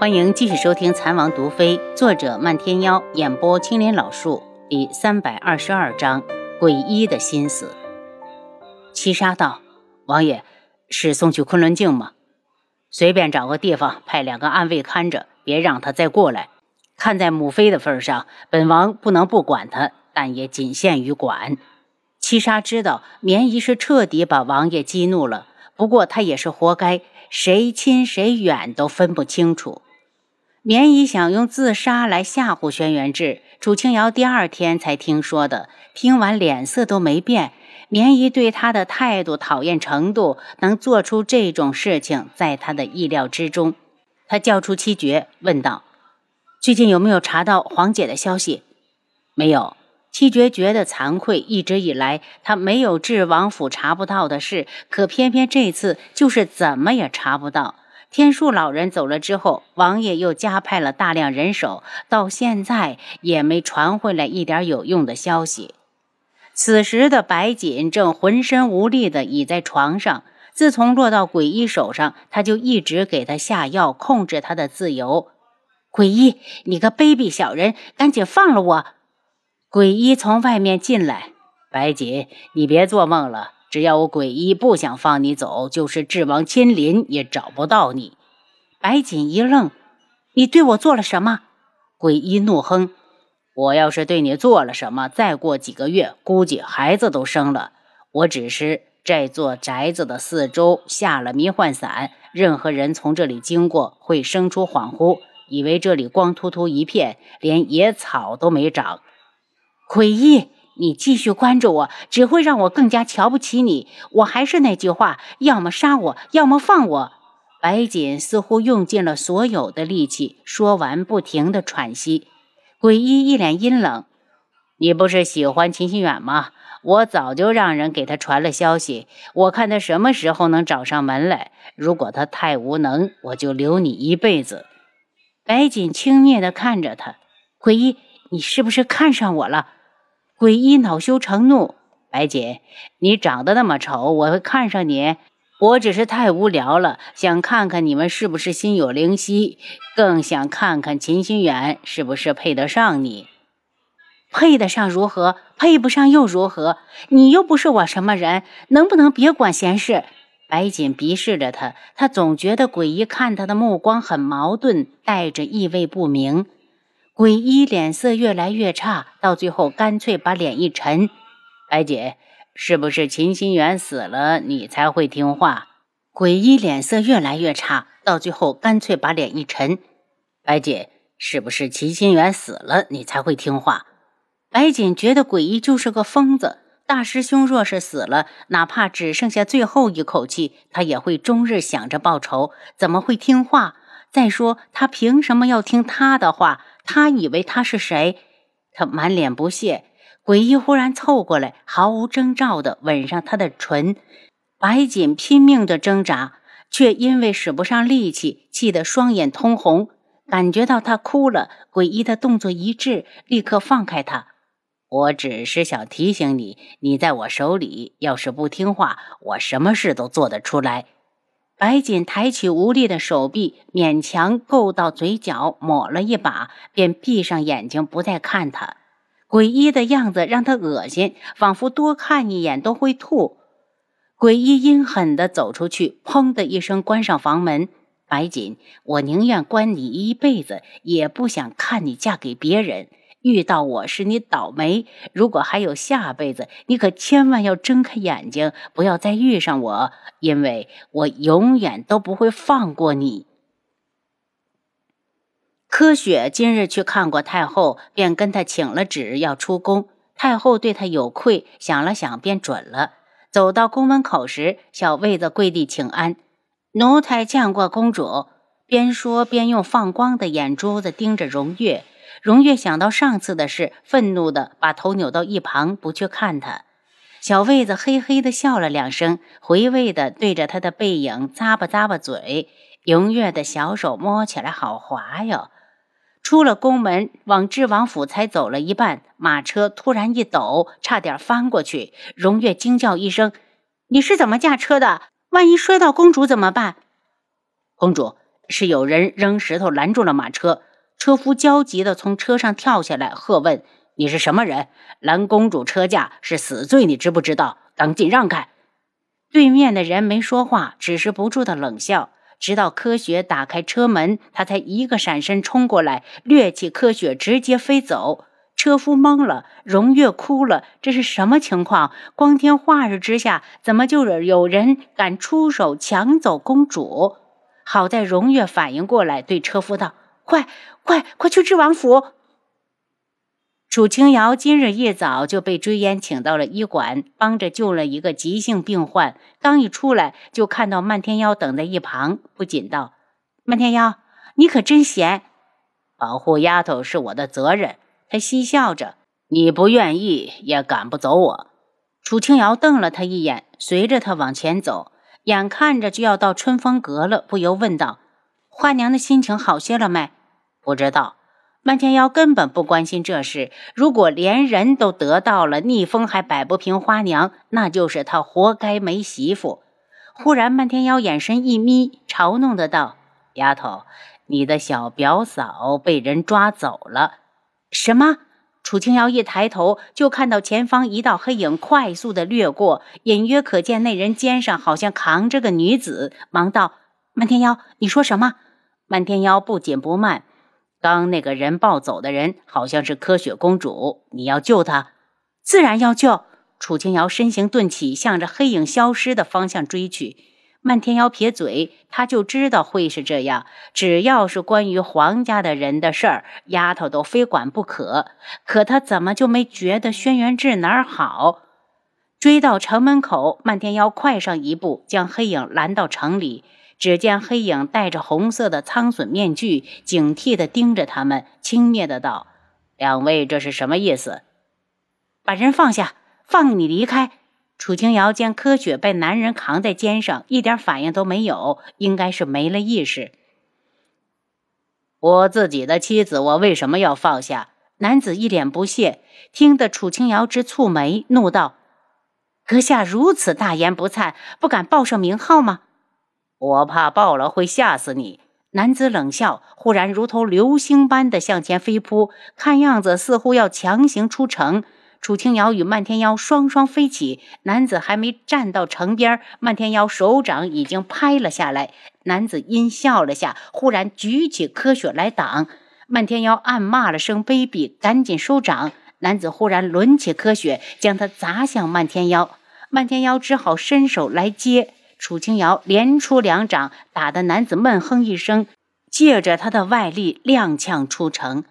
欢迎继续收听《残王毒妃》，作者漫天妖，演播青莲老树，第三百二十二章：诡异的心思。七杀道：“王爷是送去昆仑镜吗？随便找个地方派两个暗卫看着，别让他再过来。看在母妃的份上，本王不能不管他，但也仅限于管。”七杀知道绵姨是彻底把王爷激怒了，不过他也是活该，谁亲谁远都分不清楚。绵姨想用自杀来吓唬轩辕志，楚清瑶第二天才听说的。听完脸色都没变。绵姨对他的态度讨厌程度，能做出这种事情，在他的意料之中。他叫出七绝，问道：“最近有没有查到黄姐的消息？”没有。七绝觉得惭愧，一直以来他没有治王府查不到的事，可偏偏这次就是怎么也查不到。天树老人走了之后，王爷又加派了大量人手，到现在也没传回来一点有用的消息。此时的白锦正浑身无力地倚在床上。自从落到鬼医手上，他就一直给他下药，控制他的自由。鬼医，你个卑鄙小人，赶紧放了我！鬼医从外面进来，白锦，你别做梦了。只要我鬼医不想放你走，就是智王亲临也找不到你。白锦一愣：“你对我做了什么？”鬼医怒哼：“我要是对你做了什么，再过几个月，估计孩子都生了。我只是这座宅子的四周下了迷幻散，任何人从这里经过会生出恍惚，以为这里光秃秃一片，连野草都没长。”鬼医。你继续关着我，只会让我更加瞧不起你。我还是那句话，要么杀我，要么放我。白锦似乎用尽了所有的力气，说完不停的喘息。鬼医一脸阴冷：“你不是喜欢秦心远吗？我早就让人给他传了消息，我看他什么时候能找上门来。如果他太无能，我就留你一辈子。”白锦轻蔑的看着他：“鬼医，你是不是看上我了？”鬼医恼羞成怒：“白锦，你长得那么丑，我会看上你？我只是太无聊了，想看看你们是不是心有灵犀，更想看看秦心远是不是配得上你。配得上如何？配不上又如何？你又不是我什么人，能不能别管闲事？”白锦鄙视着他，他总觉得鬼医看他的目光很矛盾，带着意味不明。鬼医脸色越来越差，到最后干脆把脸一沉：“白姐，是不是秦心远死了，你才会听话？”鬼医脸色越来越差，到最后干脆把脸一沉：“白姐，是不是秦心远死了，你才会听话？”白锦觉得鬼医就是个疯子。大师兄若是死了，哪怕只剩下最后一口气，他也会终日想着报仇，怎么会听话？再说，他凭什么要听他的话？他以为他是谁？他满脸不屑。诡异忽然凑过来，毫无征兆地吻上他的唇。白锦拼命地挣扎，却因为使不上力气，气得双眼通红。感觉到他哭了，诡异的动作一致，立刻放开他。我只是想提醒你，你在我手里，要是不听话，我什么事都做得出来。白锦抬起无力的手臂，勉强够到嘴角，抹了一把，便闭上眼睛，不再看他。诡异的样子让他恶心，仿佛多看一眼都会吐。诡异阴狠地走出去，砰的一声关上房门。白锦，我宁愿关你一辈子，也不想看你嫁给别人。遇到我是你倒霉，如果还有下辈子，你可千万要睁开眼睛，不要再遇上我，因为我永远都不会放过你。柯雪今日去看过太后，便跟她请了旨要出宫。太后对她有愧，想了想便准了。走到宫门口时，小卫子跪地请安：“奴才见过公主。”边说边用放光的眼珠子盯着荣月。荣月想到上次的事，愤怒的把头扭到一旁，不去看他。小卫子嘿嘿的笑了两声，回味的对着他的背影咂巴咂巴嘴。荣月的小手摸起来好滑哟。出了宫门，往智王府才走了一半，马车突然一抖，差点翻过去。荣月惊叫一声：“你是怎么驾车的？万一摔到公主怎么办？”公主，是有人扔石头拦住了马车。车夫焦急地从车上跳下来，喝问：“你是什么人？拦公主车驾是死罪，你知不知道？赶紧让开！”对面的人没说话，只是不住的冷笑。直到柯雪打开车门，他才一个闪身冲过来，掠起柯雪，直接飞走。车夫懵了，荣月哭了，这是什么情况？光天化日之下，怎么就有人敢出手抢走公主？好在荣月反应过来，对车夫道：“快快快去治王府！”楚清瑶今日一早就被追烟请到了医馆，帮着救了一个急性病患。刚一出来，就看到漫天妖等在一旁，不仅道：“漫天妖，你可真闲，保护丫头是我的责任。”他嬉笑着：“你不愿意也赶不走我。”楚清瑶瞪了他一眼，随着他往前走。眼看着就要到春风阁了，不由问道：“花娘的心情好些了没？”不知道。漫天妖根本不关心这事。如果连人都得到了，逆风还摆不平花娘，那就是他活该没媳妇。忽然，漫天妖眼神一眯，嘲弄的道：“丫头，你的小表嫂被人抓走了。”什么？楚清瑶一抬头，就看到前方一道黑影快速的掠过，隐约可见那人肩上好像扛着个女子，忙道：“漫天妖，你说什么？”漫天妖不紧不慢：“刚那个人抱走的人，好像是柯雪公主，你要救她，自然要救。”楚清瑶身形顿起，向着黑影消失的方向追去。漫天妖撇嘴，他就知道会是这样。只要是关于皇家的人的事儿，丫头都非管不可。可他怎么就没觉得轩辕志哪儿好？追到城门口，漫天妖快上一步，将黑影拦到城里。只见黑影戴着红色的苍隼面具，警惕地盯着他们，轻蔑的道：“两位这是什么意思？把人放下，放你离开。”楚清瑶见柯雪被男人扛在肩上，一点反应都没有，应该是没了意识。我自己的妻子，我为什么要放下？男子一脸不屑，听得楚清瑶直蹙眉，怒道：“阁下如此大言不惭，不敢报上名号吗？”我怕爆了会吓死你。男子冷笑，忽然如同流星般的向前飞扑，看样子似乎要强行出城。楚清瑶与漫天妖双双飞起，男子还没站到城边，漫天妖手掌已经拍了下来。男子阴笑了下，忽然举起柯雪来挡。漫天妖暗骂了声卑鄙，赶紧收掌。男子忽然抡起柯雪，将他砸向漫天妖。漫天妖只好伸手来接。楚清瑶连出两掌，打得男子闷哼一声，借着他的外力踉跄出城。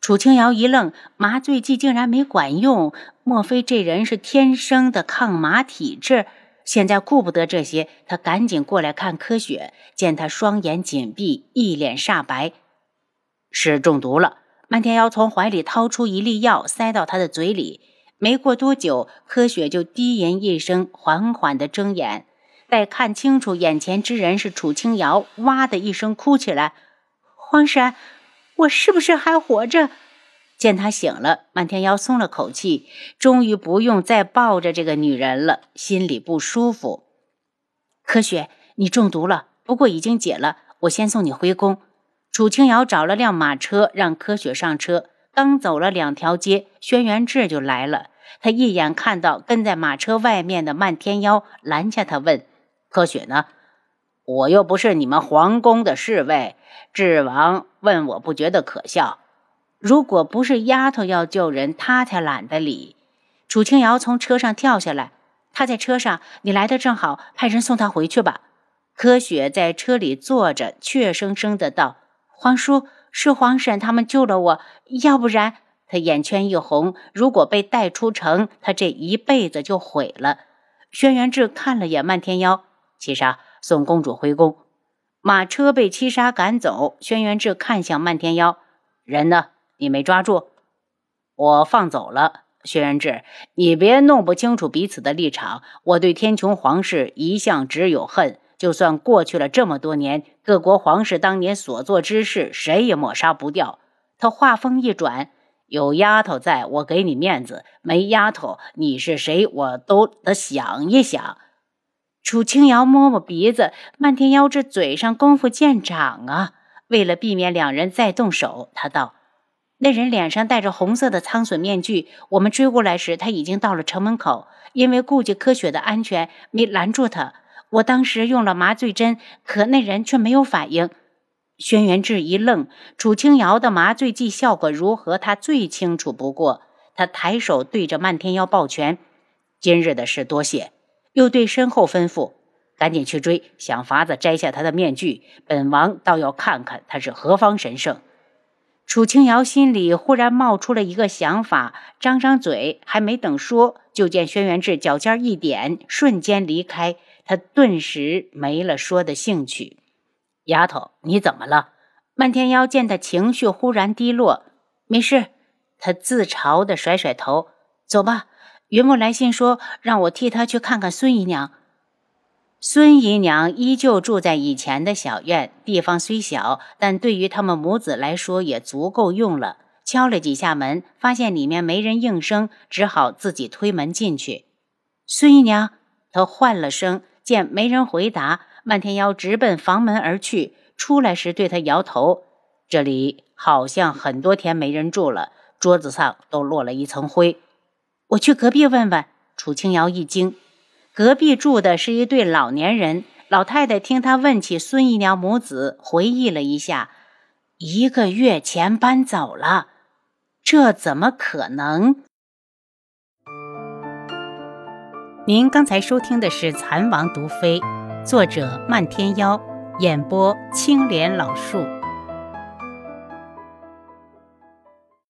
楚清瑶一愣，麻醉剂竟然没管用，莫非这人是天生的抗麻体质？现在顾不得这些，他赶紧过来看柯雪，见他双眼紧闭，一脸煞白，是中毒了。漫天妖从怀里掏出一粒药，塞到他的嘴里。没过多久，柯雪就低吟一声，缓缓地睁眼。待看清楚眼前之人是楚清瑶，哇的一声哭起来：“皇山！”我是不是还活着？见他醒了，漫天妖松了口气，终于不用再抱着这个女人了，心里不舒服。柯雪，你中毒了，不过已经解了，我先送你回宫。楚清瑶找了辆马车，让柯雪上车。刚走了两条街，轩辕志就来了。他一眼看到跟在马车外面的漫天妖，拦下他问：“柯雪呢？”我又不是你们皇宫的侍卫，智王问我不觉得可笑。如果不是丫头要救人，他才懒得理。楚清瑶从车上跳下来，他在车上，你来的正好，派人送他回去吧。柯雪在车里坐着，怯生生的道：“皇叔，是皇婶他们救了我，要不然……”他眼圈一红，如果被带出城，他这一辈子就毁了。轩辕志看了眼漫天妖，七杀。送公主回宫，马车被七杀赶走。轩辕志看向漫天妖，人呢？你没抓住？我放走了。轩辕志，你别弄不清楚彼此的立场。我对天穹皇室一向只有恨，就算过去了这么多年，各国皇室当年所做之事，谁也抹杀不掉。他话锋一转，有丫头在，我给你面子；没丫头，你是谁，我都得想一想。楚清瑶摸摸鼻子，漫天妖这嘴上功夫见长啊！为了避免两人再动手，他道：“那人脸上戴着红色的苍隼面具，我们追过来时，他已经到了城门口。因为顾及柯雪的安全，没拦住他。我当时用了麻醉针，可那人却没有反应。”轩辕志一愣，楚清瑶的麻醉剂效果如何，他最清楚不过。他抬手对着漫天妖抱拳：“今日的事多谢。”又对身后吩咐：“赶紧去追，想法子摘下他的面具。本王倒要看看他是何方神圣。”楚清瑶心里忽然冒出了一个想法，张张嘴，还没等说，就见轩辕志脚尖一点，瞬间离开。他顿时没了说的兴趣。丫头，你怎么了？漫天妖见他情绪忽然低落，没事。他自嘲地甩甩头，走吧。云木来信说，让我替他去看看孙姨娘。孙姨娘依旧住在以前的小院，地方虽小，但对于他们母子来说也足够用了。敲了几下门，发现里面没人应声，只好自己推门进去。孙姨娘，他唤了声，见没人回答，漫天妖直奔房门而去。出来时对他摇头，这里好像很多天没人住了，桌子上都落了一层灰。我去隔壁问问。楚清瑶一惊，隔壁住的是一对老年人。老太太听他问起孙姨娘母子，回忆了一下，一个月前搬走了，这怎么可能？您刚才收听的是《蚕王毒妃》，作者漫天妖，演播青莲老树。